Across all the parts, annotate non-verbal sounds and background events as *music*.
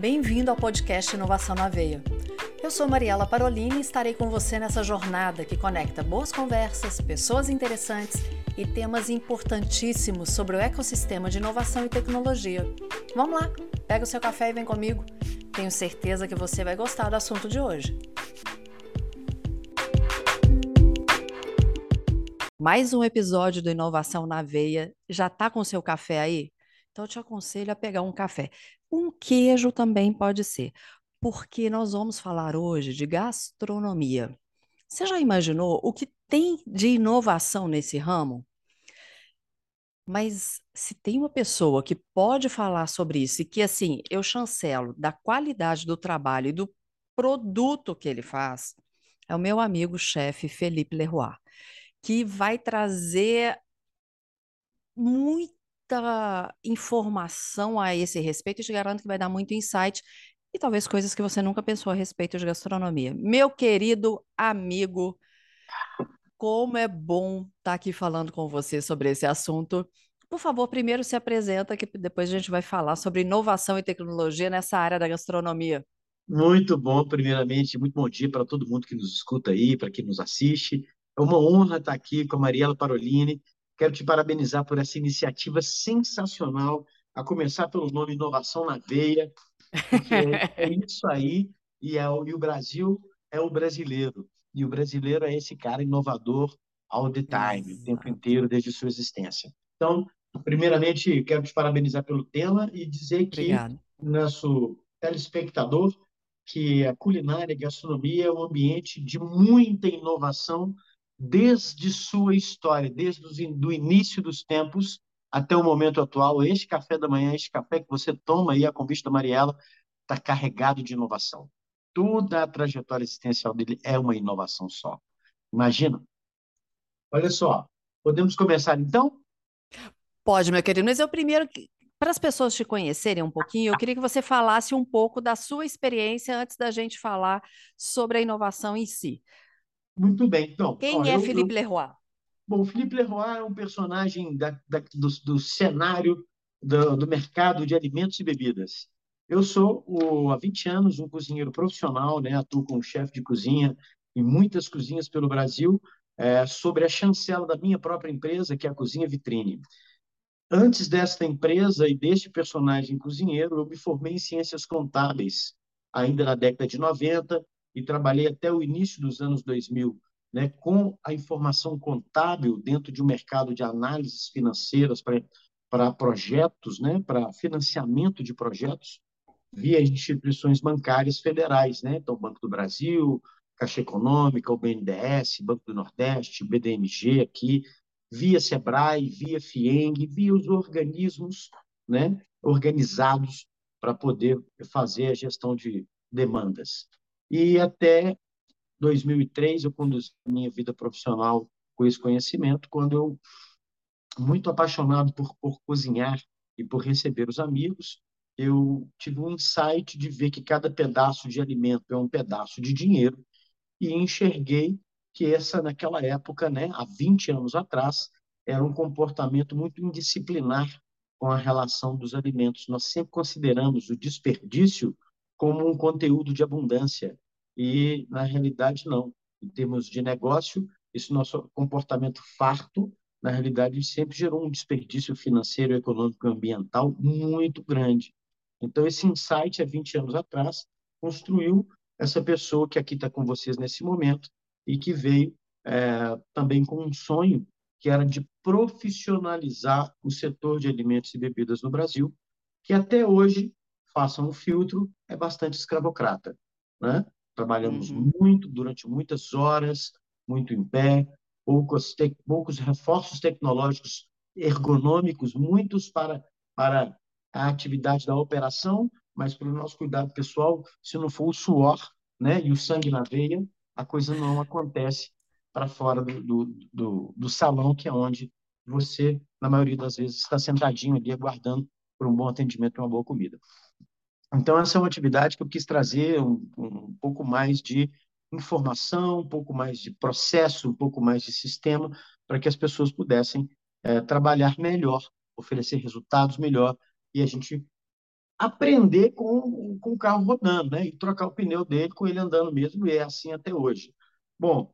Bem-vindo ao podcast Inovação na Veia. Eu sou Mariela Parolini e estarei com você nessa jornada que conecta boas conversas, pessoas interessantes e temas importantíssimos sobre o ecossistema de inovação e tecnologia. Vamos lá, pega o seu café e vem comigo. Tenho certeza que você vai gostar do assunto de hoje. Mais um episódio do Inovação na Veia. Já está com seu café aí? Então eu te aconselho a pegar um café. Um queijo também pode ser, porque nós vamos falar hoje de gastronomia. Você já imaginou o que tem de inovação nesse ramo? Mas se tem uma pessoa que pode falar sobre isso e que, assim, eu chancelo da qualidade do trabalho e do produto que ele faz, é o meu amigo chefe Felipe Leroy que vai trazer muita informação a esse respeito e te garanto que vai dar muito insight e talvez coisas que você nunca pensou a respeito de gastronomia. Meu querido amigo, como é bom estar tá aqui falando com você sobre esse assunto. Por favor, primeiro se apresenta, que depois a gente vai falar sobre inovação e tecnologia nessa área da gastronomia. Muito bom, primeiramente, muito bom dia para todo mundo que nos escuta aí, para quem nos assiste. É uma honra estar aqui com a Mariela Parolini. Quero te parabenizar por essa iniciativa sensacional, a começar pelo nome Inovação na Veia, é, é *laughs* isso aí, e, é, e o Brasil é o brasileiro. E o brasileiro é esse cara inovador all the time, o tempo inteiro, desde sua existência. Então, primeiramente, quero te parabenizar pelo tema e dizer que Obrigado. nosso telespectador que a culinária, a gastronomia é um ambiente de muita inovação desde sua história, desde o início dos tempos até o momento atual. Este café da manhã, este café que você toma aí, a convite da Mariela, está carregado de inovação. Toda a trajetória existencial dele é uma inovação só. Imagina. Olha só, podemos começar então? Pode, meu querido, mas eu primeiro, para as pessoas te conhecerem um pouquinho, eu queria que você falasse um pouco da sua experiência antes da gente falar sobre a inovação em si. Muito bem, então. Quem ó, é eu, Philippe eu... Leroy? Bom, Philippe Leroy é um personagem da, da, do, do, cenário do, do, mercado de alimentos e bebidas. Eu sou, o, há 20 anos, um cozinheiro profissional, né? atuo como chefe de cozinha em muitas cozinhas pelo Brasil, é, sobre a chancela da minha própria empresa, que é a Cozinha Vitrine. Antes desta empresa e deste personagem cozinheiro, eu me formei em ciências contábeis, ainda na década de 90, e trabalhei até o início dos anos 2000 né, com a informação contábil dentro de um mercado de análises financeiras para projetos, né, para financiamento de projetos via instituições bancárias federais, né? Então, Banco do Brasil, Caixa Econômica, o BNDES, Banco do Nordeste, BDMG aqui, via Sebrae, via FIENG, via os organismos, né, organizados para poder fazer a gestão de demandas. E até 2003 eu conduzi a minha vida profissional com esse conhecimento, quando eu, muito apaixonado por, por cozinhar e por receber os amigos, eu tive um insight de ver que cada pedaço de alimento é um pedaço de dinheiro e enxerguei que essa, naquela época, né, há 20 anos atrás, era um comportamento muito indisciplinar com a relação dos alimentos. Nós sempre consideramos o desperdício como um conteúdo de abundância. E, na realidade, não. Em termos de negócio, esse nosso comportamento farto, na realidade, sempre gerou um desperdício financeiro, econômico e ambiental muito grande. Então, esse insight, há 20 anos atrás, construiu essa pessoa que aqui está com vocês nesse momento e que veio é, também com um sonho que era de profissionalizar o setor de alimentos e bebidas no Brasil, que até hoje façam um filtro, é bastante escravocrata. Né? Trabalhamos uhum. muito, durante muitas horas, muito em pé, poucos, te, poucos reforços tecnológicos ergonômicos, muitos para, para a atividade da operação, mas para o nosso cuidado pessoal, se não for o suor né, e o sangue na veia, a coisa não acontece para fora do, do, do, do salão, que é onde você, na maioria das vezes, está sentadinho ali aguardando por um bom atendimento e uma boa comida. Então, essa é uma atividade que eu quis trazer um, um pouco mais de informação, um pouco mais de processo, um pouco mais de sistema, para que as pessoas pudessem é, trabalhar melhor, oferecer resultados melhor e a gente aprender com, com o carro rodando, né? E trocar o pneu dele com ele andando mesmo, e é assim até hoje. Bom,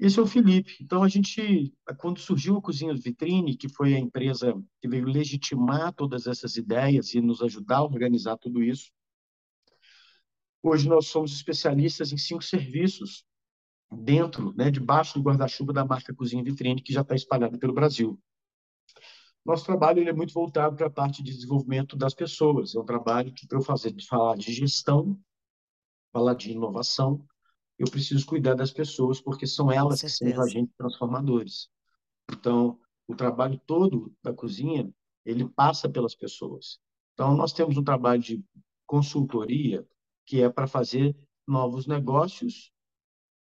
esse é o Felipe. Então, a gente, quando surgiu a Cozinha Vitrine, que foi a empresa que veio legitimar todas essas ideias e nos ajudar a organizar tudo isso, hoje nós somos especialistas em cinco serviços dentro, né, debaixo do guarda-chuva da marca Cozinha Vitrine, que já está espalhada pelo Brasil. Nosso trabalho é muito voltado para a parte de desenvolvimento das pessoas. É um trabalho que, para eu fazer, de falar de gestão, falar de inovação, eu preciso cuidar das pessoas, porque são elas que são os agentes transformadores. Então, o trabalho todo da cozinha, ele passa pelas pessoas. Então, nós temos um trabalho de consultoria que é para fazer novos negócios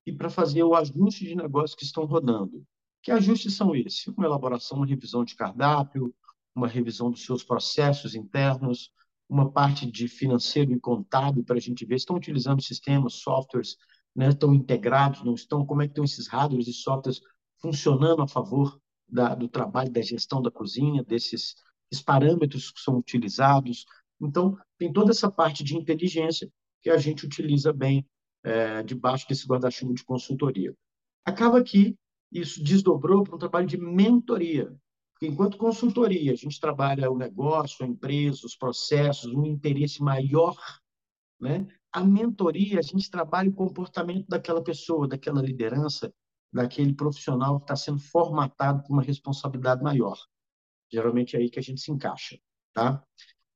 e para fazer o ajuste de negócios que estão rodando. Que ajustes são esses? Uma elaboração, uma revisão de cardápio, uma revisão dos seus processos internos, uma parte de financeiro e contábil para a gente ver se estão utilizando sistemas, softwares né, estão integrados, não estão, como é que estão esses hardwares e softwares funcionando a favor da, do trabalho da gestão da cozinha, desses parâmetros que são utilizados. Então, tem toda essa parte de inteligência que a gente utiliza bem é, debaixo desse guarda-chuva de consultoria. Acaba que isso desdobrou para um trabalho de mentoria. Enquanto consultoria, a gente trabalha o negócio, a empresa, os processos, um interesse maior, né? A mentoria, a gente trabalha o comportamento daquela pessoa, daquela liderança, daquele profissional que está sendo formatado para uma responsabilidade maior. Geralmente é aí que a gente se encaixa. Tá?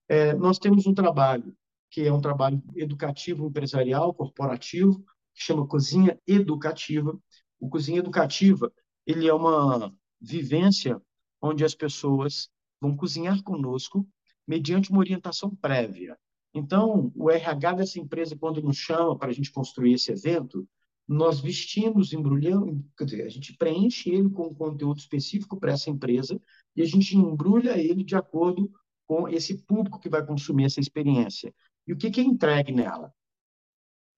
É, nós temos um trabalho que é um trabalho educativo empresarial, corporativo, que chama Cozinha Educativa. O Cozinha Educativa ele é uma vivência onde as pessoas vão cozinhar conosco mediante uma orientação prévia. Então, o RH dessa empresa, quando nos chama para a gente construir esse evento, nós vestimos, embrulhamos, quer dizer, a gente preenche ele com um conteúdo específico para essa empresa e a gente embrulha ele de acordo com esse público que vai consumir essa experiência. E o que, que é entregue nela?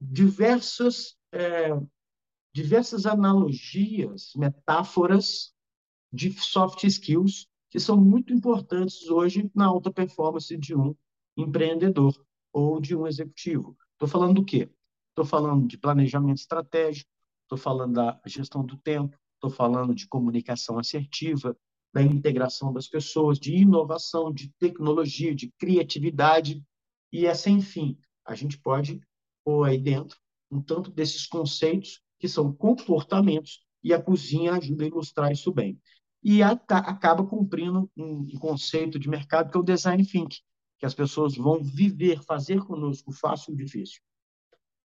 Diversas, é, diversas analogias, metáforas de soft skills que são muito importantes hoje na alta performance de um empreendedor ou de um executivo. Estou falando do quê? Estou falando de planejamento estratégico, estou falando da gestão do tempo, estou falando de comunicação assertiva, da integração das pessoas, de inovação, de tecnologia, de criatividade e é sem fim. A gente pode pôr aí dentro um tanto desses conceitos que são comportamentos e a cozinha ajuda a ilustrar isso bem. E acaba cumprindo um conceito de mercado que é o design thinking, que as pessoas vão viver, fazer conosco fácil e o difícil.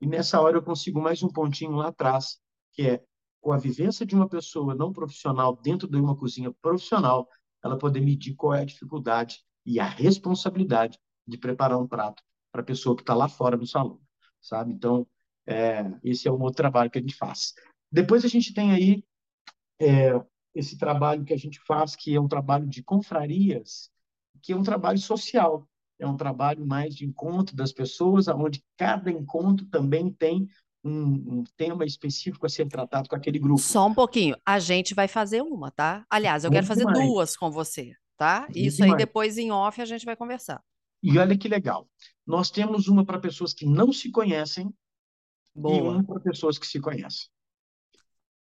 E nessa hora eu consigo mais um pontinho lá atrás, que é com a vivência de uma pessoa não profissional dentro de uma cozinha profissional, ela poder medir qual é a dificuldade e a responsabilidade de preparar um prato para a pessoa que está lá fora do salão, sabe? Então, é, esse é um outro trabalho que a gente faz. Depois a gente tem aí é, esse trabalho que a gente faz, que é um trabalho de confrarias, que é um trabalho social é um trabalho mais de encontro das pessoas, onde cada encontro também tem um, um, tema específico a ser tratado com aquele grupo. Só um pouquinho. A gente vai fazer uma, tá? Aliás, eu Muito quero fazer mais. duas com você, tá? Muito Isso aí mais. depois em off a gente vai conversar. E olha que legal. Nós temos uma para pessoas que não se conhecem Boa. e uma para pessoas que se conhecem.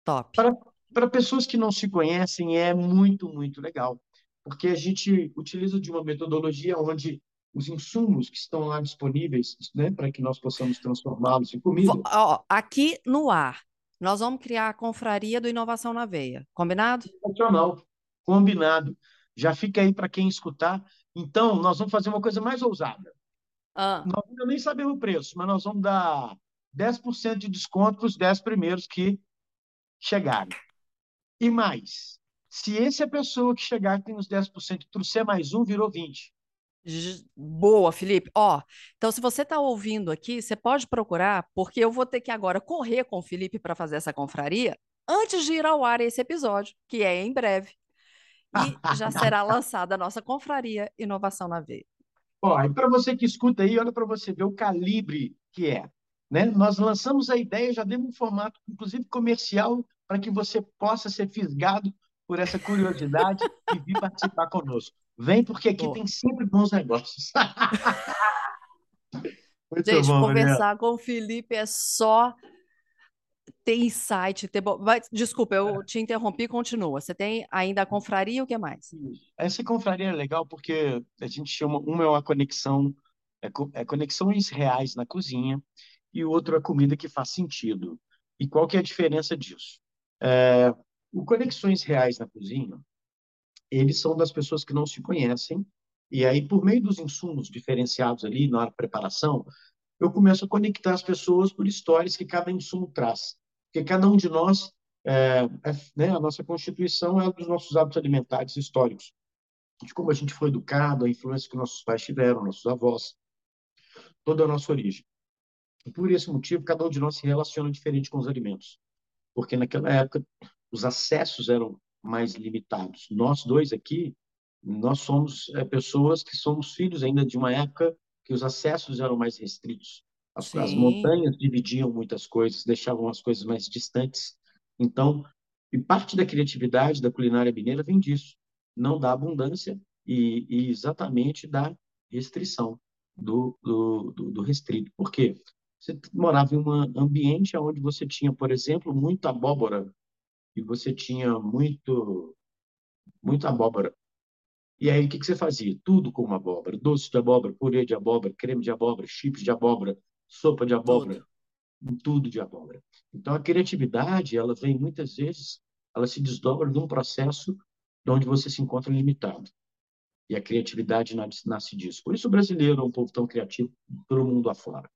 Top. Para, para pessoas que não se conhecem é muito, muito legal, porque a gente utiliza de uma metodologia onde os insumos que estão lá disponíveis, né, para que nós possamos transformá-los em comida. Ó, aqui no ar, nós vamos criar a confraria do Inovação na Veia. Combinado? Sensacional. Combinado. Já fica aí para quem escutar. Então, nós vamos fazer uma coisa mais ousada. Ah. Nós ainda nem sabemos o preço, mas nós vamos dar 10% de desconto para os 10 primeiros que chegarem. E mais, se essa pessoa que chegar tem os 10%, trouxer mais um, virou 20%. Boa, Felipe. Ó, então se você está ouvindo aqui, você pode procurar, porque eu vou ter que agora correr com o Felipe para fazer essa confraria antes de ir ao ar esse episódio, que é em breve. E já será *laughs* lançada a nossa confraria Inovação na Veia. Ó, e para você que escuta aí, olha para você ver o calibre que é. Né? Nós lançamos a ideia, já demos um formato, inclusive comercial, para que você possa ser fisgado por essa curiosidade e vir participar conosco. Vem, porque aqui tem sempre bons negócios. *laughs* Muito Gente, bom, conversar com o Felipe é só ter insight, ter bo... Desculpa, eu é. te interrompi, continua. Você tem ainda a confraria, o que mais? Essa confraria é legal porque a gente chama, uma é uma conexão, é, é conexões reais na cozinha, e o outro é comida que faz sentido. E qual que é a diferença disso? É, o Conexões Reais na Cozinha, eles são das pessoas que não se conhecem, e aí, por meio dos insumos diferenciados ali na preparação, eu começo a conectar as pessoas por histórias que cada insumo traz. Porque cada um de nós, é, é, né, a nossa constituição é dos nossos hábitos alimentares históricos, de como a gente foi educado, a influência que nossos pais tiveram, nossos avós, toda a nossa origem. E por esse motivo, cada um de nós se relaciona diferente com os alimentos. Porque naquela época, os acessos eram mais limitados. Nós dois aqui, nós somos é, pessoas que somos filhos ainda de uma época que os acessos eram mais restritos. As, as, montanhas dividiam muitas coisas, deixavam as coisas mais distantes. Então, e parte da criatividade da culinária mineira vem disso, não da abundância e, e exatamente da restrição, do, do, do, do restrito. Por quê? Você morava em um ambiente onde você tinha, por exemplo, muita abóbora e você tinha muito, muita abóbora. E aí, o que, que você fazia? Tudo com uma abóbora. Doce de abóbora, purê de abóbora, creme de abóbora, chips de abóbora, sopa de abóbora, tudo, tudo de abóbora. Então, a criatividade, ela vem muitas vezes, ela se desdobra num processo onde você se encontra limitado. E a criatividade nasce disso. Por isso o brasileiro é um povo tão criativo pelo mundo afora.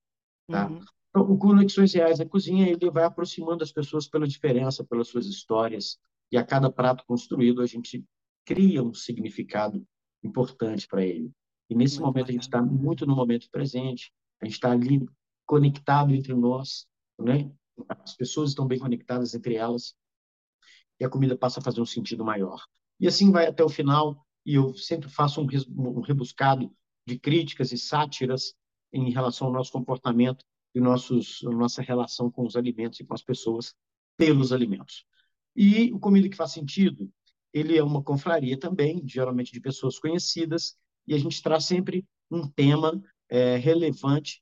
Tá? Uhum. Então, o Conexões Reais na Cozinha ele vai aproximando as pessoas pela diferença, pelas suas histórias, e a cada prato construído a gente cria um significado importante para ele. E nesse muito momento bacana. a gente está muito no momento presente, a gente está ali conectado entre nós, né? As pessoas estão bem conectadas entre elas e a comida passa a fazer um sentido maior. E assim vai até o final. E eu sempre faço um rebuscado de críticas e sátiras em relação ao nosso comportamento e nossos, nossa relação com os alimentos e com as pessoas pelos alimentos. E o Comida que Faz Sentido, ele é uma confraria também, geralmente de pessoas conhecidas, e a gente traz sempre um tema é, relevante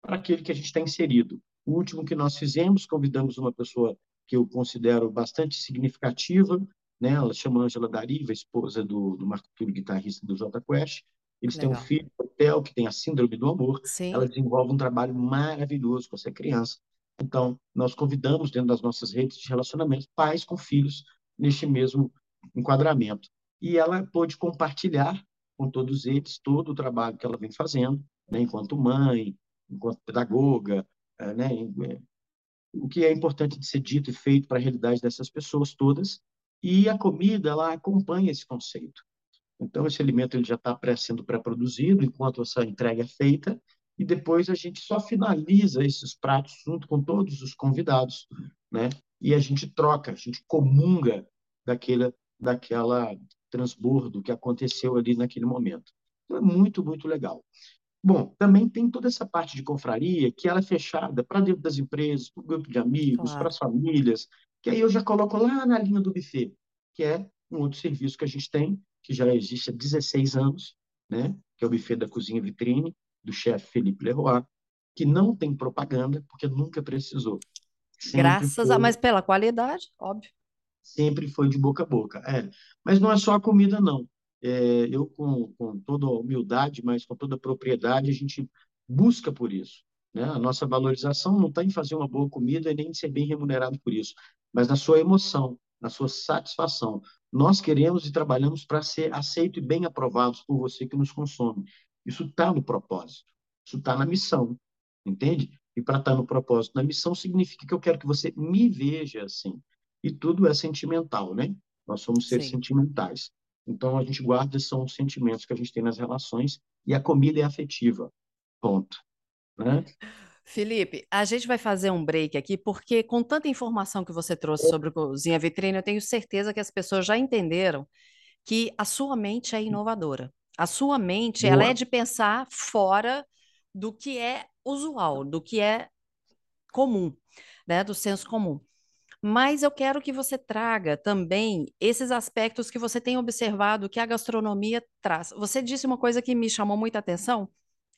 para aquele que a gente está inserido. O último que nós fizemos, convidamos uma pessoa que eu considero bastante significativa, né? ela chama Angela Dariva, esposa do, do Marco Túlio, guitarrista do Jota Quest, eles Legal. têm um filho, Theo, que tem a síndrome do amor. Sim. Ela desenvolve um trabalho maravilhoso com essa criança. Então, nós convidamos dentro das nossas redes de relacionamento pais com filhos neste mesmo enquadramento. E ela pôde compartilhar com todos eles todo o trabalho que ela vem fazendo, né, enquanto mãe, enquanto pedagoga, eh, né, eh, o que é importante de ser dito e feito para a realidade dessas pessoas todas. E a comida, ela acompanha esse conceito. Então, esse alimento ele já está pré, sendo pré-produzido enquanto essa entrega é feita, e depois a gente só finaliza esses pratos junto com todos os convidados, né? E a gente troca, a gente comunga daquela, daquela transbordo que aconteceu ali naquele momento. Então, é muito, muito legal. Bom, também tem toda essa parte de confraria que ela é fechada para dentro das empresas, para o grupo de amigos, claro. para as famílias, que aí eu já coloco lá na linha do buffet, que é um outro serviço que a gente tem, que já existe há 16 anos, né? que é o buffet da cozinha vitrine, do chefe Felipe Leroy, que não tem propaganda, porque nunca precisou. Sempre Graças foi... a, mas pela qualidade, óbvio. Sempre foi de boca a boca. É. Mas não é só a comida, não. É, eu, com, com toda a humildade, mas com toda a propriedade, a gente busca por isso. Né? A nossa valorização não está em fazer uma boa comida e nem em ser bem remunerado por isso, mas na sua emoção, na sua satisfação. Nós queremos e trabalhamos para ser aceito e bem aprovados por você que nos consome. Isso está no propósito, isso está na missão, entende? E para estar tá no propósito, na missão, significa que eu quero que você me veja assim. E tudo é sentimental, né? Nós somos seres Sim. sentimentais. Então, a gente guarda são os sentimentos que a gente tem nas relações e a comida é afetiva. Ponto. Né? Felipe, a gente vai fazer um break aqui, porque com tanta informação que você trouxe sobre cozinha vitrine, eu tenho certeza que as pessoas já entenderam que a sua mente é inovadora. A sua mente, ela é de pensar fora do que é usual, do que é comum, né, do senso comum. mas eu quero que você traga também esses aspectos que você tem observado que a gastronomia traz. Você disse uma coisa que me chamou muita atenção,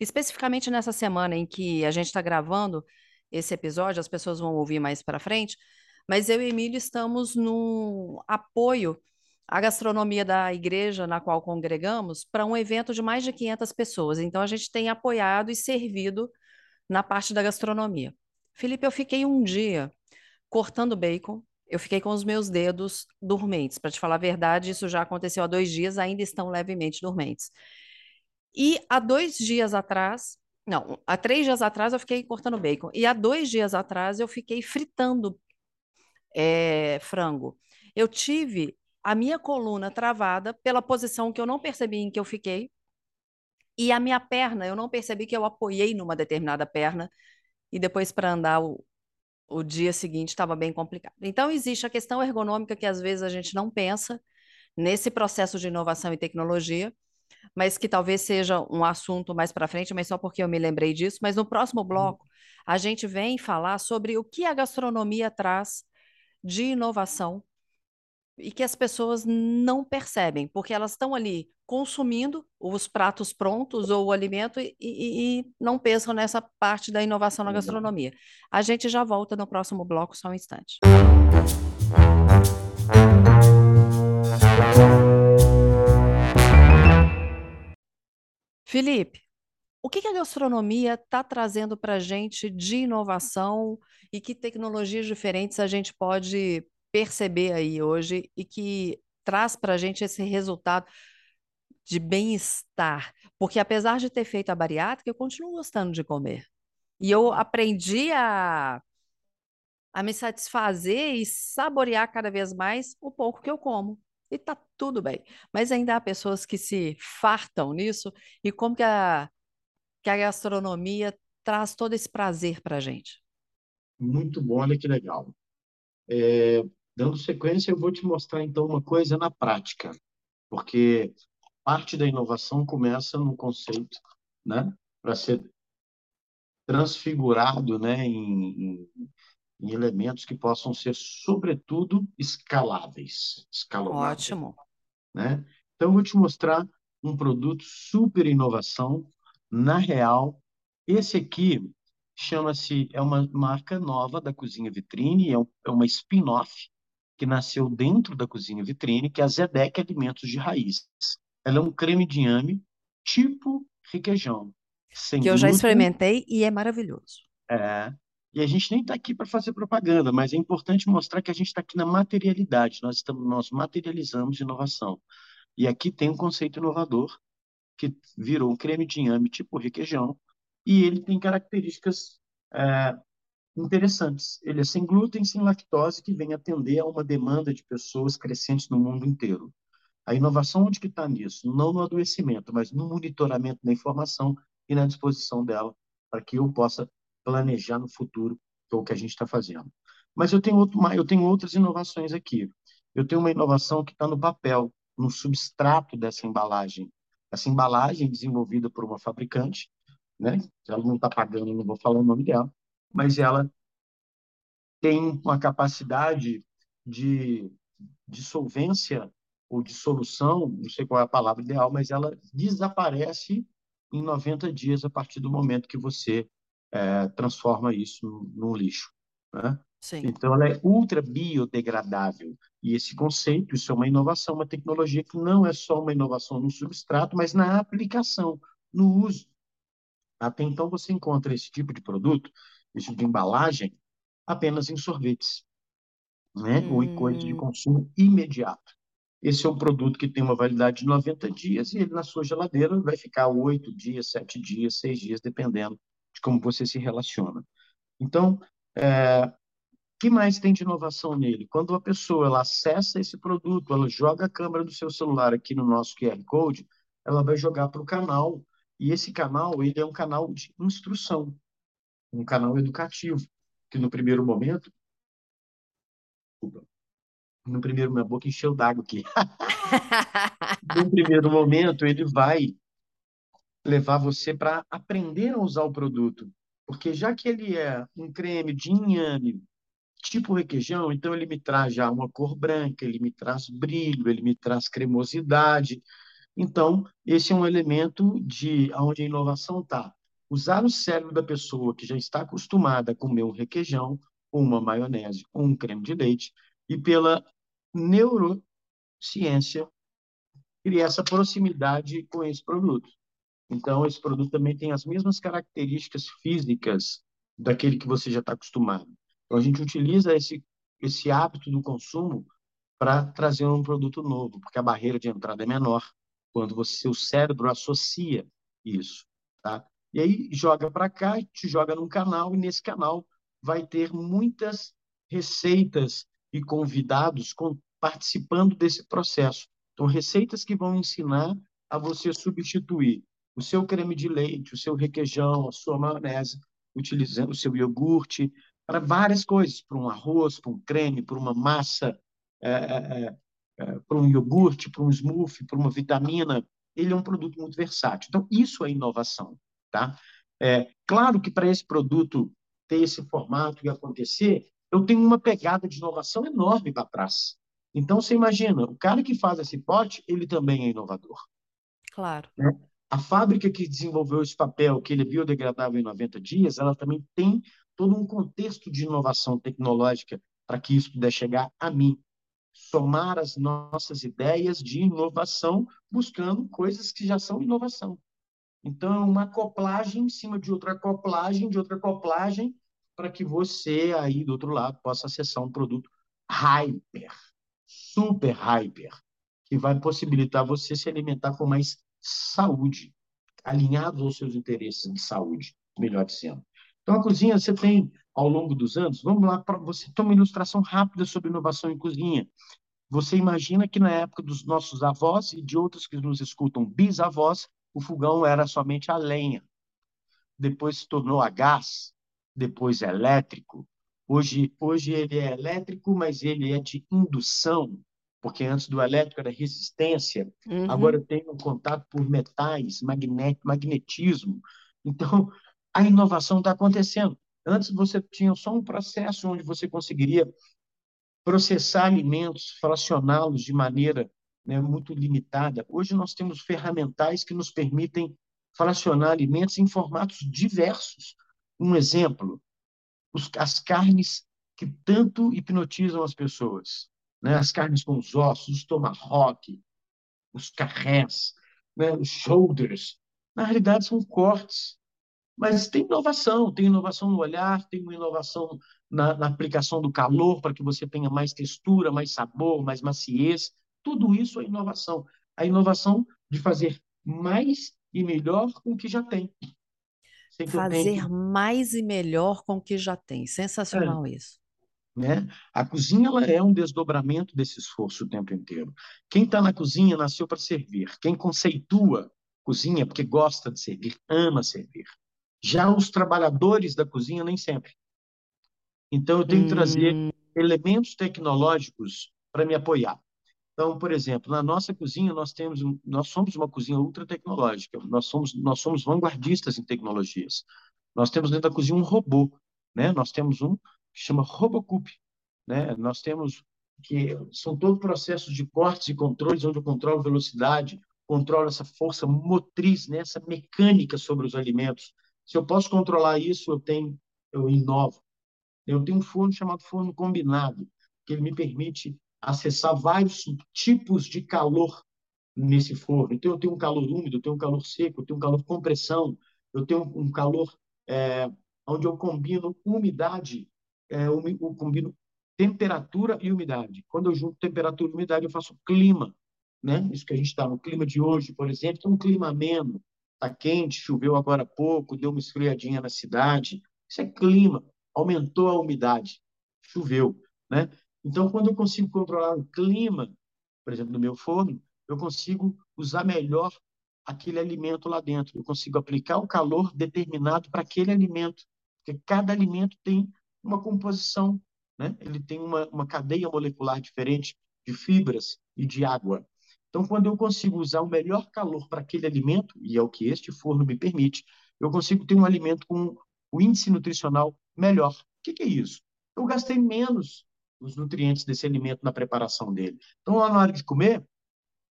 especificamente nessa semana em que a gente está gravando esse episódio, as pessoas vão ouvir mais para frente, mas eu e Emílio estamos no apoio à gastronomia da igreja na qual congregamos para um evento de mais de 500 pessoas. Então a gente tem apoiado e servido na parte da gastronomia. Felipe, eu fiquei um dia cortando bacon. Eu fiquei com os meus dedos dormentes. Para te falar a verdade, isso já aconteceu há dois dias, ainda estão levemente dormentes. E há dois dias atrás, não, há três dias atrás eu fiquei cortando bacon. E há dois dias atrás eu fiquei fritando é, frango. Eu tive a minha coluna travada pela posição que eu não percebi em que eu fiquei. E a minha perna, eu não percebi que eu apoiei numa determinada perna. E depois, para andar o, o dia seguinte estava bem complicado. Então, existe a questão ergonômica que às vezes a gente não pensa nesse processo de inovação e tecnologia, mas que talvez seja um assunto mais para frente, mas só porque eu me lembrei disso. Mas no próximo uhum. bloco, a gente vem falar sobre o que a gastronomia traz de inovação e que as pessoas não percebem, porque elas estão ali consumindo os pratos prontos ou o alimento e, e, e, não pensam nessa parte da inovação na gastronomia. A gente já volta no próximo bloco, só um instante. Felipe, o que, a gastronomia está trazendo para a gente de inovação e que tecnologias diferentes a gente pode perceber aí hoje e que traz para a gente esse resultado de bem-estar. Porque apesar de ter feito a bariátrica, eu continuo gostando de comer. E eu aprendi a, a me satisfazer e saborear cada vez mais o pouco que eu como. E tá tudo bem. Mas ainda há pessoas que se fartam nisso. E como que a, que a gastronomia traz todo esse prazer para a gente? Muito bom, olha que legal. É, Dando sequência, eu vou te mostrar então uma coisa na prática, porque parte da inovação começa no conceito, né, para ser transfigurado, né, em, em, em, elementos que possam ser, sobretudo, escaláveis, escalonáveis. Ótimo. Né? Então, eu vou te mostrar um produto super inovação, na real. Esse aqui chama-se, é uma marca nova da Cozinha Vitrine, é, um, é uma spin-off que nasceu dentro da cozinha vitrine, que é a Zedek Alimentos de Raiz. Ela é um creme de inhame tipo requeijão. que eu já experimentei e é maravilhoso. É. E a gente nem está aqui para fazer propaganda, mas é importante mostrar que a gente está aqui na materialidade. Nós estamos, nós materializamos inovação. E aqui tem um conceito inovador que virou um creme de inhame tipo requeijão e ele tem características é, interessantes. Ele é sem glúten, sem lactose, que vem atender a uma demanda de pessoas crescentes no mundo inteiro. A inovação onde que está nisso? Não no adoecimento, mas no monitoramento da informação e na disposição dela para que eu possa planejar no futuro é o que a gente está fazendo. Mas eu tenho, outro, eu tenho outras inovações aqui. Eu tenho uma inovação que está no papel, no substrato dessa embalagem. Essa embalagem desenvolvida por uma fabricante, né? Ela não está pagando, não vou falar o nome dela, mas ela tem uma capacidade de, de solvência ou de solução, não sei qual é a palavra ideal, mas ela desaparece em 90 dias a partir do momento que você é, transforma isso num lixo. Né? Então, ela é ultra biodegradável. E esse conceito, isso é uma inovação, uma tecnologia que não é só uma inovação no substrato, mas na aplicação, no uso. Até então, você encontra esse tipo de produto esse tipo de embalagem apenas em sorvetes, né? Hum. ou em coisas de hum. consumo imediato. Esse é um produto que tem uma validade de 90 dias e ele na sua geladeira vai ficar 8 dias, 7 dias, 6 dias, dependendo de como você se relaciona. Então, é, que mais tem de inovação nele? Quando a pessoa ela acessa esse produto, ela joga a câmera do seu celular aqui no nosso QR Code, ela vai jogar para o canal, e esse canal ele é um canal de instrução um canal educativo, que no primeiro momento. Desculpa, no primeiro, minha boca encheu d'água aqui. *laughs* no primeiro momento, ele vai levar você para aprender a usar o produto. Porque já que ele é um creme de inhame, tipo requeijão, então ele me traz já uma cor branca, ele me traz brilho, ele me traz cremosidade. Então, esse é um elemento de onde a inovação está. Usar o cérebro da pessoa que já está acostumada a comer um requeijão, ou uma maionese, ou um creme de leite, e pela neurociência criar essa proximidade com esse produto. Então, esse produto também tem as mesmas características físicas daquele que você já está acostumado. Então, a gente utiliza esse, esse hábito do consumo para trazer um produto novo, porque a barreira de entrada é menor quando você, seu cérebro associa isso. Tá? E aí joga para cá, te joga num canal, e nesse canal vai ter muitas receitas e convidados com, participando desse processo. Então, receitas que vão ensinar a você substituir o seu creme de leite, o seu requeijão, a sua maionese, utilizando o seu iogurte, para várias coisas, para um arroz, para um creme, para uma massa, é, é, é, para um iogurte, para um smoothie, para uma vitamina. Ele é um produto muito versátil. Então, isso é inovação. Tá? É, claro que para esse produto ter esse formato e acontecer, eu tenho uma pegada de inovação enorme para trás. Então, você imagina, o cara que faz esse pote, ele também é inovador. Claro. Né? A fábrica que desenvolveu esse papel, que ele é biodegradável em 90 dias, ela também tem todo um contexto de inovação tecnológica para que isso pudesse chegar a mim. Somar as nossas ideias de inovação, buscando coisas que já são inovação. Então, é uma acoplagem em cima de outra acoplagem, de outra acoplagem, para que você aí do outro lado possa acessar um produto hyper, super hyper, que vai possibilitar você se alimentar com mais saúde, alinhados aos seus interesses de saúde, melhor dizendo. Então, a cozinha, você tem, ao longo dos anos, vamos lá, para você ter uma ilustração rápida sobre inovação em cozinha. Você imagina que na época dos nossos avós e de outros que nos escutam, bisavós, o fogão era somente a lenha. Depois se tornou a gás, depois elétrico. Hoje, hoje ele é elétrico, mas ele é de indução porque antes do elétrico era resistência, uhum. agora tem um contato por metais, magnet, magnetismo. Então, a inovação está acontecendo. Antes você tinha só um processo onde você conseguiria processar alimentos, fracioná-los de maneira né, muito limitada. Hoje nós temos ferramentais que nos permitem fracionar alimentos em formatos diversos. Um exemplo, os, as carnes que tanto hipnotizam as pessoas né? as carnes com os ossos, os tomahawk, os carrés, né? os shoulders. Na realidade, são cortes. Mas tem inovação, tem inovação no olhar, tem uma inovação na, na aplicação do calor para que você tenha mais textura, mais sabor, mais maciez. Tudo isso é inovação. A inovação de fazer mais e melhor com o que já tem. Fazer mais e melhor com o que já tem. Sensacional é. isso. Né? A cozinha ela é um desdobramento desse esforço o tempo inteiro. Quem está na cozinha nasceu para servir. Quem conceitua cozinha porque gosta de servir, ama servir. Já os trabalhadores da cozinha nem sempre. Então eu tenho que trazer hum. elementos tecnológicos para me apoiar. Então, por exemplo, na nossa cozinha nós temos, nós somos uma cozinha ultra tecnológica. Nós somos, nós somos vanguardistas em tecnologias. Nós temos dentro da cozinha um robô, né? Nós temos um que chama Robocup. Né? Nós temos que são todos processos de cortes e controles, onde eu controlo velocidade, controlo essa força motriz, né? essa mecânica sobre os alimentos. Se eu posso controlar isso, eu tenho, eu inovo. Eu tenho um forno chamado forno combinado, que ele me permite acessar vários tipos de calor nesse forno. Então, eu tenho um calor úmido, eu tenho um calor seco, eu tenho um calor compressão, eu tenho um calor é, onde eu combino umidade é, eu, eu combino temperatura e umidade. Quando eu junto temperatura e umidade, eu faço clima, né? Isso que a gente está no clima de hoje, por exemplo, é um clima ameno, está quente, choveu agora há pouco, deu uma esfriadinha na cidade. Isso é clima, aumentou a umidade, choveu, né? Então, quando eu consigo controlar o clima, por exemplo, no meu forno, eu consigo usar melhor aquele alimento lá dentro. Eu consigo aplicar o calor determinado para aquele alimento, porque cada alimento tem uma composição, né? ele tem uma, uma cadeia molecular diferente de fibras e de água. Então, quando eu consigo usar o melhor calor para aquele alimento, e é o que este forno me permite, eu consigo ter um alimento com o índice nutricional melhor. O que, que é isso? eu gastei menos os nutrientes desse alimento na preparação dele. Então, na hora de comer,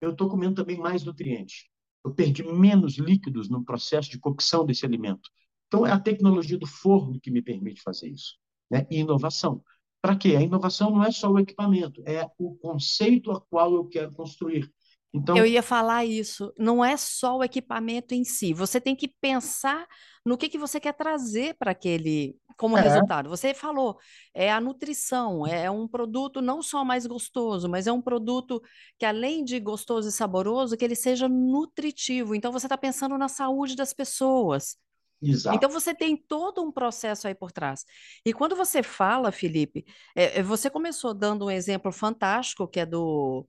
eu estou comendo também mais nutrientes. Eu perdi menos líquidos no processo de cocção desse alimento. Então, é a tecnologia do forno que me permite fazer isso. Né? E inovação. Para quê? A inovação não é só o equipamento, é o conceito a qual eu quero construir. Então, eu ia falar isso. Não é só o equipamento em si. Você tem que pensar no que, que você quer trazer para aquele como é. resultado. Você falou, é a nutrição, é um produto não só mais gostoso, mas é um produto que, além de gostoso e saboroso, que ele seja nutritivo. Então, você está pensando na saúde das pessoas. Exato. Então você tem todo um processo aí por trás. E quando você fala, Felipe, é, é você começou dando um exemplo fantástico, que é do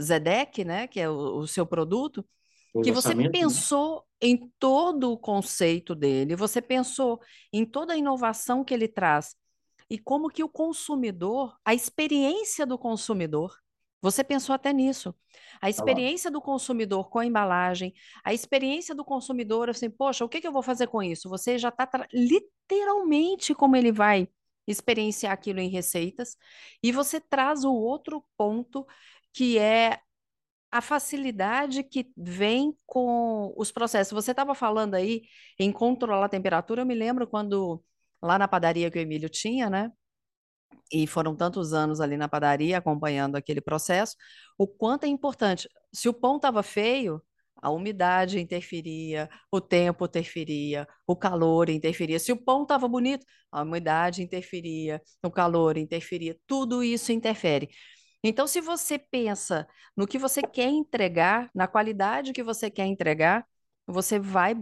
Zedek, né, que é o, o seu produto, o que você né? pensou né? em todo o conceito dele, você pensou em toda a inovação que ele traz e como que o consumidor, a experiência do consumidor, você pensou até nisso. A experiência do consumidor com a embalagem, a experiência do consumidor, assim, poxa, o que, que eu vou fazer com isso? Você já está literalmente como ele vai experienciar aquilo em receitas, e você traz o outro ponto que é a facilidade que vem com os processos. Você estava falando aí em controlar a temperatura, eu me lembro quando lá na padaria que o Emílio tinha, né? E foram tantos anos ali na padaria acompanhando aquele processo, o quanto é importante. Se o pão estava feio, a umidade interferia, o tempo interferia, o calor interferia. Se o pão estava bonito, a umidade interferia, o calor interferia, tudo isso interfere. Então, se você pensa no que você quer entregar, na qualidade que você quer entregar, você vai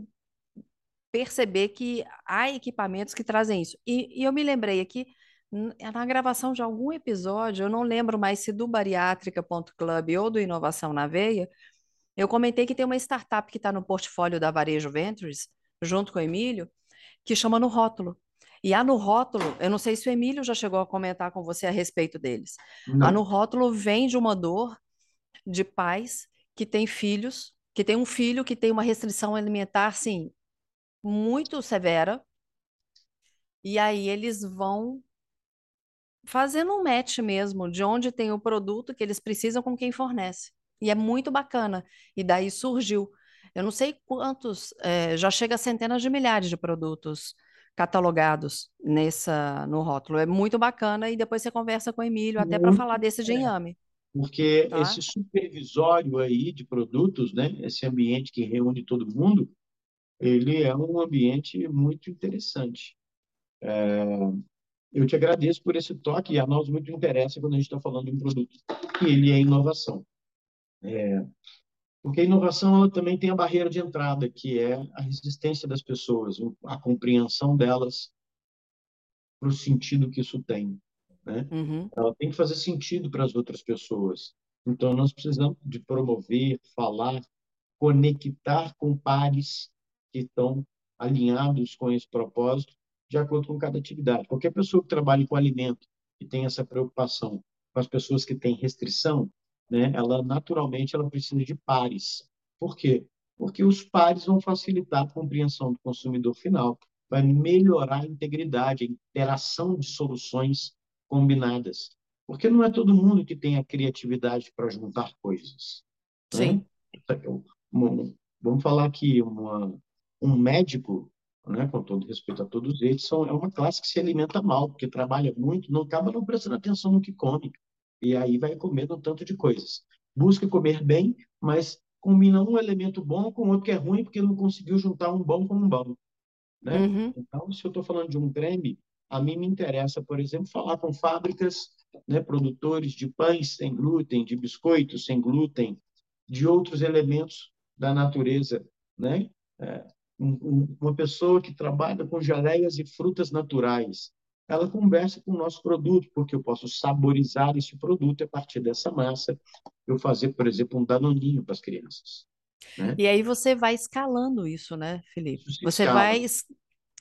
perceber que há equipamentos que trazem isso. E, e eu me lembrei aqui, na gravação de algum episódio, eu não lembro mais se do bariátrica.club ou do Inovação na Veia, eu comentei que tem uma startup que está no portfólio da Varejo Ventures, junto com o Emílio, que chama No Rótulo. E a no rótulo, eu não sei se o Emílio já chegou a comentar com você a respeito deles. Não. A no rótulo vem de uma dor de pais que têm filhos, que tem um filho que tem uma restrição alimentar, assim, muito severa. E aí eles vão fazendo um match mesmo de onde tem o produto que eles precisam com quem fornece. E é muito bacana. E daí surgiu. Eu não sei quantos, é, já chega a centenas de milhares de produtos catalogados nessa no rótulo. É muito bacana e depois você conversa com o Emílio até para falar desse de inhame. Porque tá? esse supervisório aí de produtos, né, esse ambiente que reúne todo mundo, ele é um ambiente muito interessante. É, eu te agradeço por esse toque e a nós muito interessa quando a gente está falando de um produto que ele é inovação. É, porque a inovação ela também tem a barreira de entrada, que é a resistência das pessoas, a compreensão delas para o sentido que isso tem. Né? Uhum. Ela tem que fazer sentido para as outras pessoas. Então, nós precisamos de promover, falar, conectar com pares que estão alinhados com esse propósito, de acordo com cada atividade. Qualquer pessoa que trabalhe com alimento e tem essa preocupação com as pessoas que têm restrição, né, ela naturalmente ela precisa de pares. Por quê? Porque os pares vão facilitar a compreensão do consumidor final, vai melhorar a integridade, a interação de soluções combinadas. Porque não é todo mundo que tem a criatividade para juntar coisas. Né? Sim. Né? Vamos falar aqui, uma, um médico, né, com todo respeito a todos eles, são, é uma classe que se alimenta mal, porque trabalha muito, não acaba não prestando atenção no que come e aí vai comendo um tanto de coisas. Busca comer bem, mas combina um elemento bom com outro que é ruim porque não conseguiu juntar um bom com um bom. Né? Uhum. Então, se eu estou falando de um creme, a mim me interessa, por exemplo, falar com fábricas, né, produtores de pães sem glúten, de biscoitos sem glúten, de outros elementos da natureza, né? É, um, uma pessoa que trabalha com geleias e frutas naturais, ela conversa com o nosso produto, porque eu posso saborizar esse produto a partir dessa massa, eu fazer, por exemplo, um danoninho para as crianças. Né? E aí você vai escalando isso, né, Felipe? Isso você escala. vai...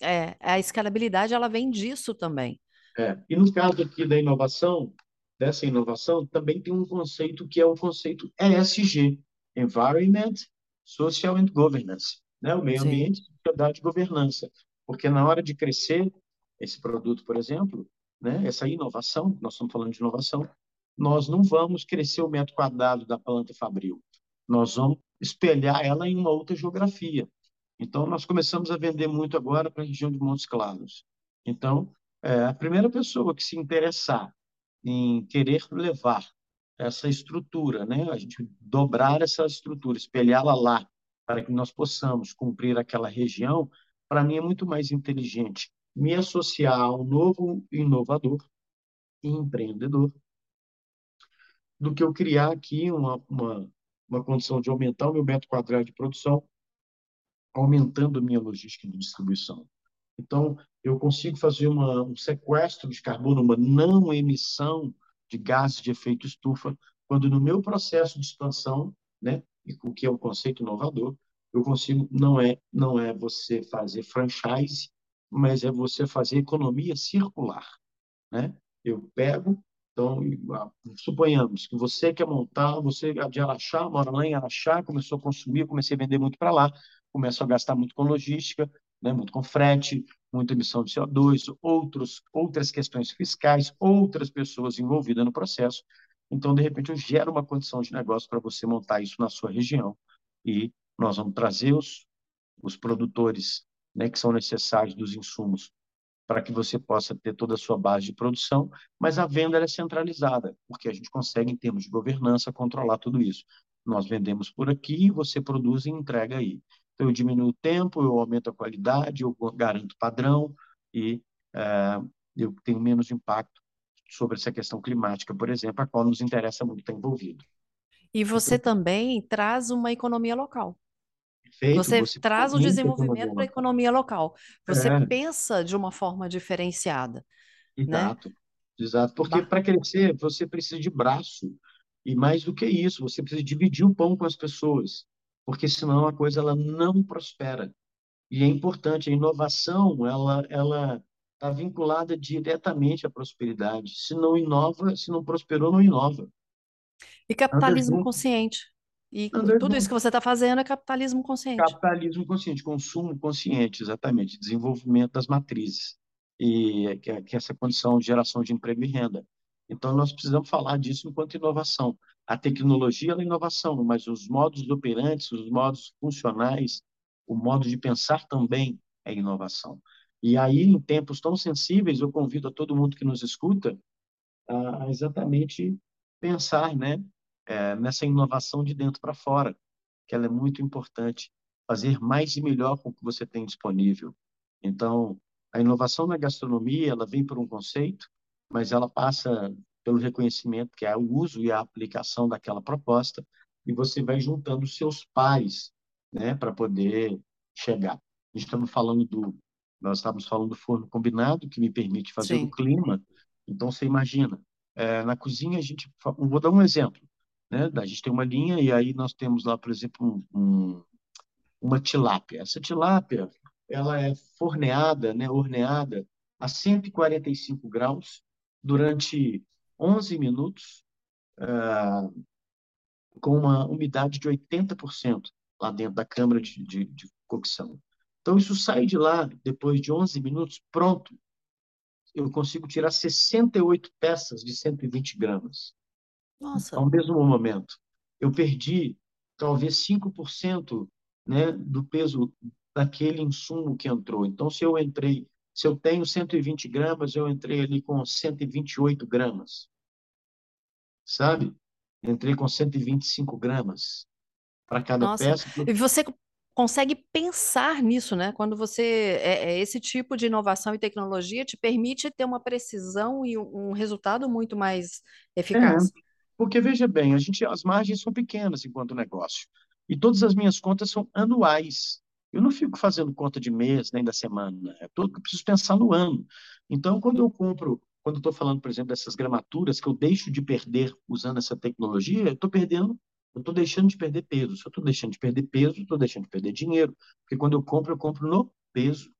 É, a escalabilidade, ela vem disso também. É. E no caso aqui da inovação, dessa inovação, também tem um conceito que é o conceito ESG, Environment, Social and Governance, né? o meio Sim. ambiente, sociedade e governança. Porque na hora de crescer, esse produto, por exemplo, né, essa inovação, nós estamos falando de inovação, nós não vamos crescer o metro quadrado da planta Fabril. Nós vamos espelhar ela em uma outra geografia. Então, nós começamos a vender muito agora para a região de Montes Claros. Então, é, a primeira pessoa que se interessar em querer levar essa estrutura, né, a gente dobrar essa estrutura, espelhá-la lá, para que nós possamos cumprir aquela região, para mim é muito mais inteligente me associar a um novo inovador e empreendedor do que eu criar aqui uma, uma, uma condição de aumentar o meu metro quadrado de produção, aumentando minha logística de distribuição. Então, eu consigo fazer uma, um sequestro de carbono, uma não emissão de gases de efeito estufa, quando no meu processo de expansão, né, e o que é um conceito inovador, eu consigo não é não é você fazer franchise, mas é você fazer economia circular, né? Eu pego então, suponhamos que você quer montar, você de Araxá, mora lá em Araxá, começou a consumir, comecei a vender muito para lá, começou a gastar muito com logística, né, muito com frete, muita emissão de CO2, outros, outras questões fiscais, outras pessoas envolvidas no processo. Então, de repente, eu gero uma condição de negócio para você montar isso na sua região e nós vamos trazer os, os produtores né, que são necessários dos insumos para que você possa ter toda a sua base de produção, mas a venda é centralizada, porque a gente consegue, em termos de governança, controlar tudo isso. Nós vendemos por aqui, você produz e entrega aí. Então, eu diminuo o tempo, eu aumento a qualidade, eu garanto padrão e é, eu tenho menos impacto sobre essa questão climática, por exemplo, a qual nos interessa muito estar envolvido. E você então, também traz uma economia local. Perfeito, você, você traz o desenvolvimento para a economia local. Você é. pensa de uma forma diferenciada. Exato, né? exato. Porque para crescer, você precisa de braço. E mais do que isso, você precisa dividir o pão com as pessoas. Porque senão a coisa ela não prospera. E é importante, a inovação, ela ela está vinculada diretamente à prosperidade. Se não inova, se não prosperou, não inova. E capitalismo consciente. E tudo isso que você está fazendo é capitalismo consciente. Capitalismo consciente, consumo consciente, exatamente, desenvolvimento das matrizes e que é, que é essa condição de geração de emprego e renda. Então nós precisamos falar disso enquanto inovação. A tecnologia é inovação, mas os modos operantes, os modos funcionais, o modo de pensar também é inovação. E aí, em tempos tão sensíveis, eu convido a todo mundo que nos escuta a exatamente pensar, né? é, nessa inovação de dentro para fora, que ela é muito importante. Fazer mais e melhor com o que você tem disponível. Então, a inovação na gastronomia, ela vem por um conceito, mas ela passa pelo reconhecimento que é o uso e a aplicação daquela proposta, e você vai juntando seus pares, né, para poder chegar. Estamos falando do nós estávamos falando do forno combinado, que me permite fazer Sim. o clima. Então, você imagina, é, na cozinha, a gente. Vou dar um exemplo. Né? A gente tem uma linha e aí nós temos lá, por exemplo, um, um, uma tilápia. Essa tilápia ela é forneada, né, horneada a 145 graus durante 11 minutos, uh, com uma umidade de 80% lá dentro da câmara de, de, de cocção. Então, isso sai de lá, depois de 11 minutos, pronto. Eu consigo tirar 68 peças de 120 gramas. Nossa. ao mesmo momento. Eu perdi talvez 5% né, do peso daquele insumo que entrou. Então, se eu entrei, se eu tenho 120 gramas, eu entrei ali com 128 gramas. Sabe? Entrei com 125 gramas para cada Nossa. peça. E você consegue pensar nisso, né? Quando você é, é, esse tipo de inovação e tecnologia te permite ter uma precisão e um, resultado muito mais eficaz. É. Porque, veja bem, a gente, as margens são pequenas enquanto negócio. E todas as minhas contas são anuais. Eu não fico fazendo conta de mês nem da semana. É todo, eu preciso pensar no ano. Então, quando eu compro, quando estou falando, por exemplo, dessas gramaturas que eu deixo de perder usando essa tecnologia, eu estou perdendo, eu estou deixando de perder peso. Se eu estou deixando de perder peso, estou deixando de perder dinheiro. Porque quando eu compro, eu compro no peso.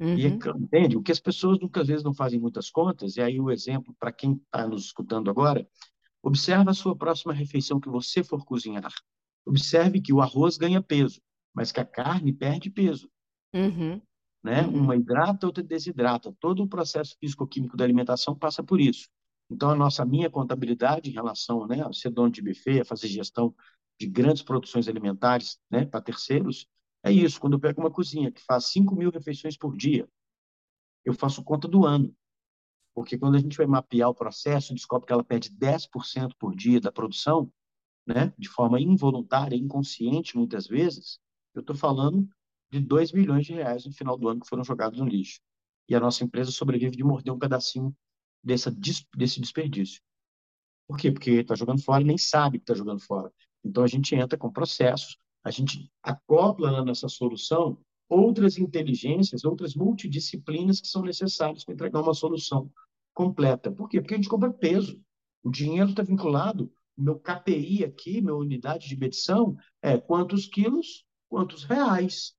Uhum. E entende? O que as pessoas muitas vezes não fazem muitas contas, e aí o exemplo para quem está nos escutando agora, Observe a sua próxima refeição que você for cozinhar. Observe que o arroz ganha peso, mas que a carne perde peso. Uhum. né? Uhum. Uma hidrata, outra desidrata. Todo o processo físico-químico da alimentação passa por isso. Então, a nossa minha contabilidade em relação né, a ser dono de buffet, a fazer gestão de grandes produções alimentares né, para terceiros, é isso. Quando eu pego uma cozinha que faz 5 mil refeições por dia, eu faço conta do ano. Porque quando a gente vai mapear o processo, descobre que ela perde 10% por dia da produção, né, de forma involuntária, inconsciente muitas vezes, eu estou falando de 2 milhões de reais no final do ano que foram jogados no lixo. E a nossa empresa sobrevive de morder um pedacinho dessa, desse desperdício. Por quê? Porque está jogando fora e nem sabe que está jogando fora. Então, a gente entra com processos, a gente acopla na nossa solução outras inteligências, outras multidisciplinas que são necessárias para entregar uma solução completa. Por quê? Porque a gente compra peso. O dinheiro está vinculado, meu KPI aqui, minha unidade de medição, é quantos quilos, quantos reais.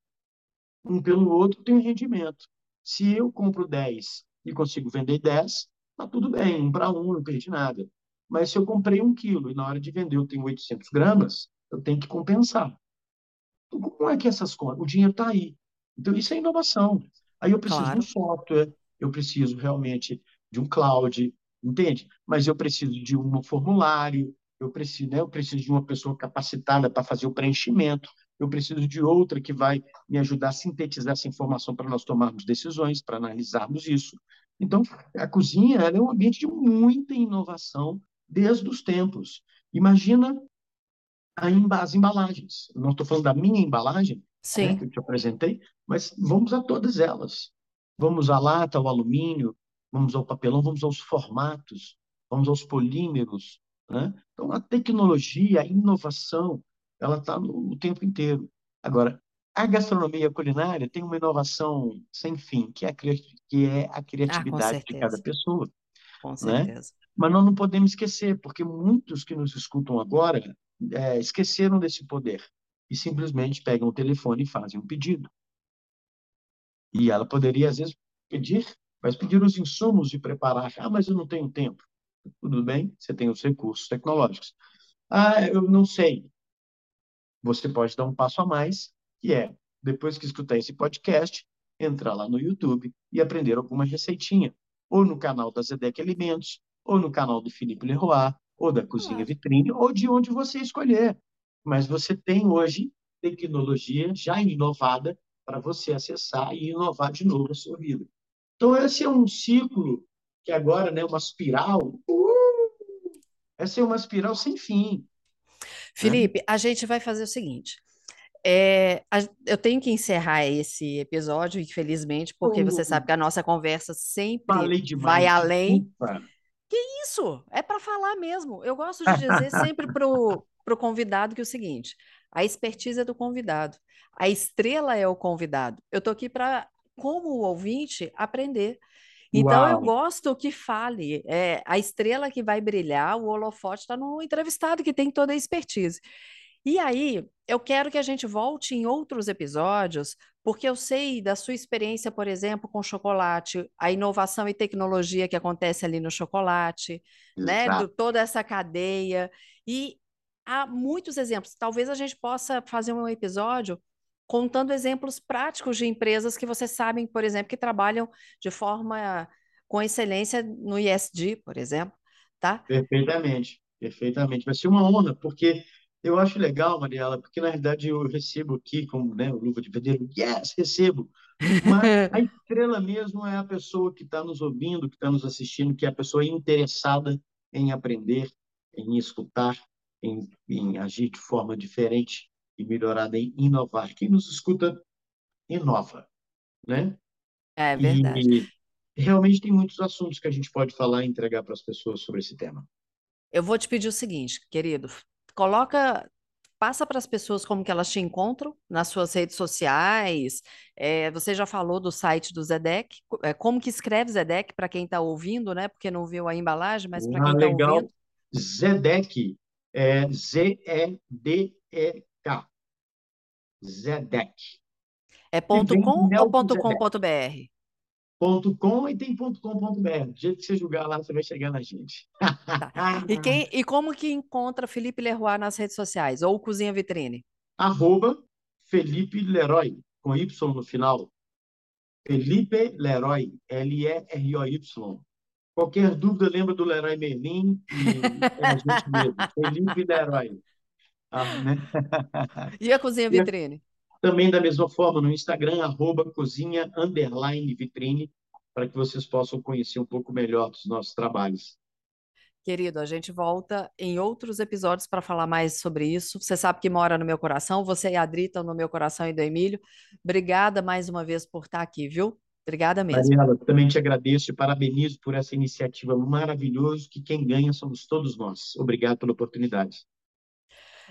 Um pelo outro tem rendimento. Se eu compro 10 e consigo vender 10, Tá tudo bem, um para um, não perdi nada. Mas se eu comprei um quilo e na hora de vender eu tenho 800 gramas, eu tenho que compensar. Então, como é que essas contas? O dinheiro está aí. Então, isso é inovação. Aí eu preciso claro. de um software, eu preciso realmente de um cloud, entende? Mas eu preciso de um formulário, eu preciso, né, eu preciso de uma pessoa capacitada para fazer o preenchimento, eu preciso de outra que vai me ajudar a sintetizar essa informação para nós tomarmos decisões, para analisarmos isso. Então, a cozinha é um ambiente de muita inovação desde os tempos. Imagina as embalagens. Não estou falando da minha embalagem, né, que eu te apresentei, mas vamos a todas elas. Vamos à lata, ao alumínio, vamos ao papelão, vamos aos formatos, vamos aos polímeros. Né? Então, a tecnologia, a inovação, ela está o tempo inteiro. Agora, a gastronomia culinária tem uma inovação sem fim, que é a, que é a criatividade ah, de cada pessoa. Com né? certeza. Mas nós não podemos esquecer, porque muitos que nos escutam agora é, esqueceram desse poder e simplesmente pegam o telefone e fazem um pedido. E ela poderia, às vezes, pedir, mas pedir os insumos de preparar. Ah, mas eu não tenho tempo. Tudo bem, você tem os recursos tecnológicos. Ah, eu não sei. Você pode dar um passo a mais que é, depois que escutar esse podcast, entrar lá no YouTube e aprender alguma receitinha, ou no canal da Zedek Alimentos, ou no canal do Felipe Leroy, ou da Cozinha ah. Vitrine, ou de onde você escolher. Mas você tem hoje tecnologia já inovada para você acessar e inovar de novo a sua vida. Então, esse é um ciclo que agora, né, uma espiral, uh, essa é uma espiral sem fim. Felipe, né? a gente vai fazer o seguinte: é, a, eu tenho que encerrar esse episódio, infelizmente, porque você sabe que a nossa conversa sempre vai além. Que isso? É para falar mesmo. Eu gosto de dizer *laughs* sempre para o convidado que é o seguinte: a expertise é do convidado, a estrela é o convidado. Eu estou aqui para, como ouvinte, aprender. Então Uau. eu gosto que fale. É, a estrela que vai brilhar, o holofote está no entrevistado que tem toda a expertise. E aí, eu quero que a gente volte em outros episódios, porque eu sei da sua experiência, por exemplo, com chocolate, a inovação e tecnologia que acontece ali no chocolate, né? Do, toda essa cadeia. E há muitos exemplos. Talvez a gente possa fazer um episódio contando exemplos práticos de empresas que vocês sabem, por exemplo, que trabalham de forma com excelência no ISD, por exemplo, tá? Perfeitamente, perfeitamente. Vai ser uma honra, porque eu acho legal, Mariela, porque na realidade eu recebo aqui como né, o luva de pedreiro, yes, recebo. Mas a estrela mesmo é a pessoa que está nos ouvindo, que está nos assistindo, que é a pessoa interessada em aprender, em escutar, em, em agir de forma diferente e melhorada, em inovar. Quem nos escuta, inova, né? É verdade. E realmente tem muitos assuntos que a gente pode falar e entregar para as pessoas sobre esse tema. Eu vou te pedir o seguinte, querido, coloca, passa para as pessoas como que elas te encontram nas suas redes sociais. É, você já falou do site do Zedek, é, como que escreve Zedek para quem está ouvindo, né? Porque não viu a embalagem, mas para quem está ouvindo. Zedek é Z-E-D-E-K. Zedek. É ponto .com ou ponto .com.br? .com e tem .com.br. Do jeito que você jogar lá, você vai chegar na gente. Tá. E, quem, e como que encontra Felipe Leroy nas redes sociais? Ou Cozinha Vitrine? Arroba Felipe Leroy, com Y no final. Felipe Leroy, L-E-R-O-Y. Qualquer dúvida, lembra do Leroy Merlin e é a gente mesmo. *laughs* Felipe Leroy. Ah, né? E a cozinha vitrine? Também da mesma forma, no Instagram, arroba cozinha vitrine, para que vocês possam conhecer um pouco melhor dos nossos trabalhos. Querido, a gente volta em outros episódios para falar mais sobre isso. Você sabe que mora no meu coração, você e a Adri estão no meu coração e do Emílio. Obrigada mais uma vez por estar aqui, viu? Obrigada mesmo. Mariela, também te agradeço e parabenizo por essa iniciativa maravilhosa, que quem ganha somos todos nós. Obrigado pela oportunidade.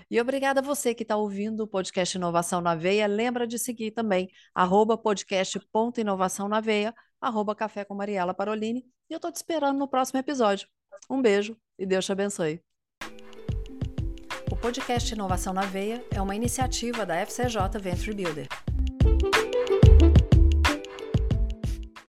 E obrigada a você que está ouvindo o podcast Inovação na Veia. Lembra de seguir também, arroba podcast.inovação na veia, arroba café com Mariela Parolini. E eu estou te esperando no próximo episódio. Um beijo e Deus te abençoe. O podcast Inovação na Veia é uma iniciativa da FCJ Venture Builder.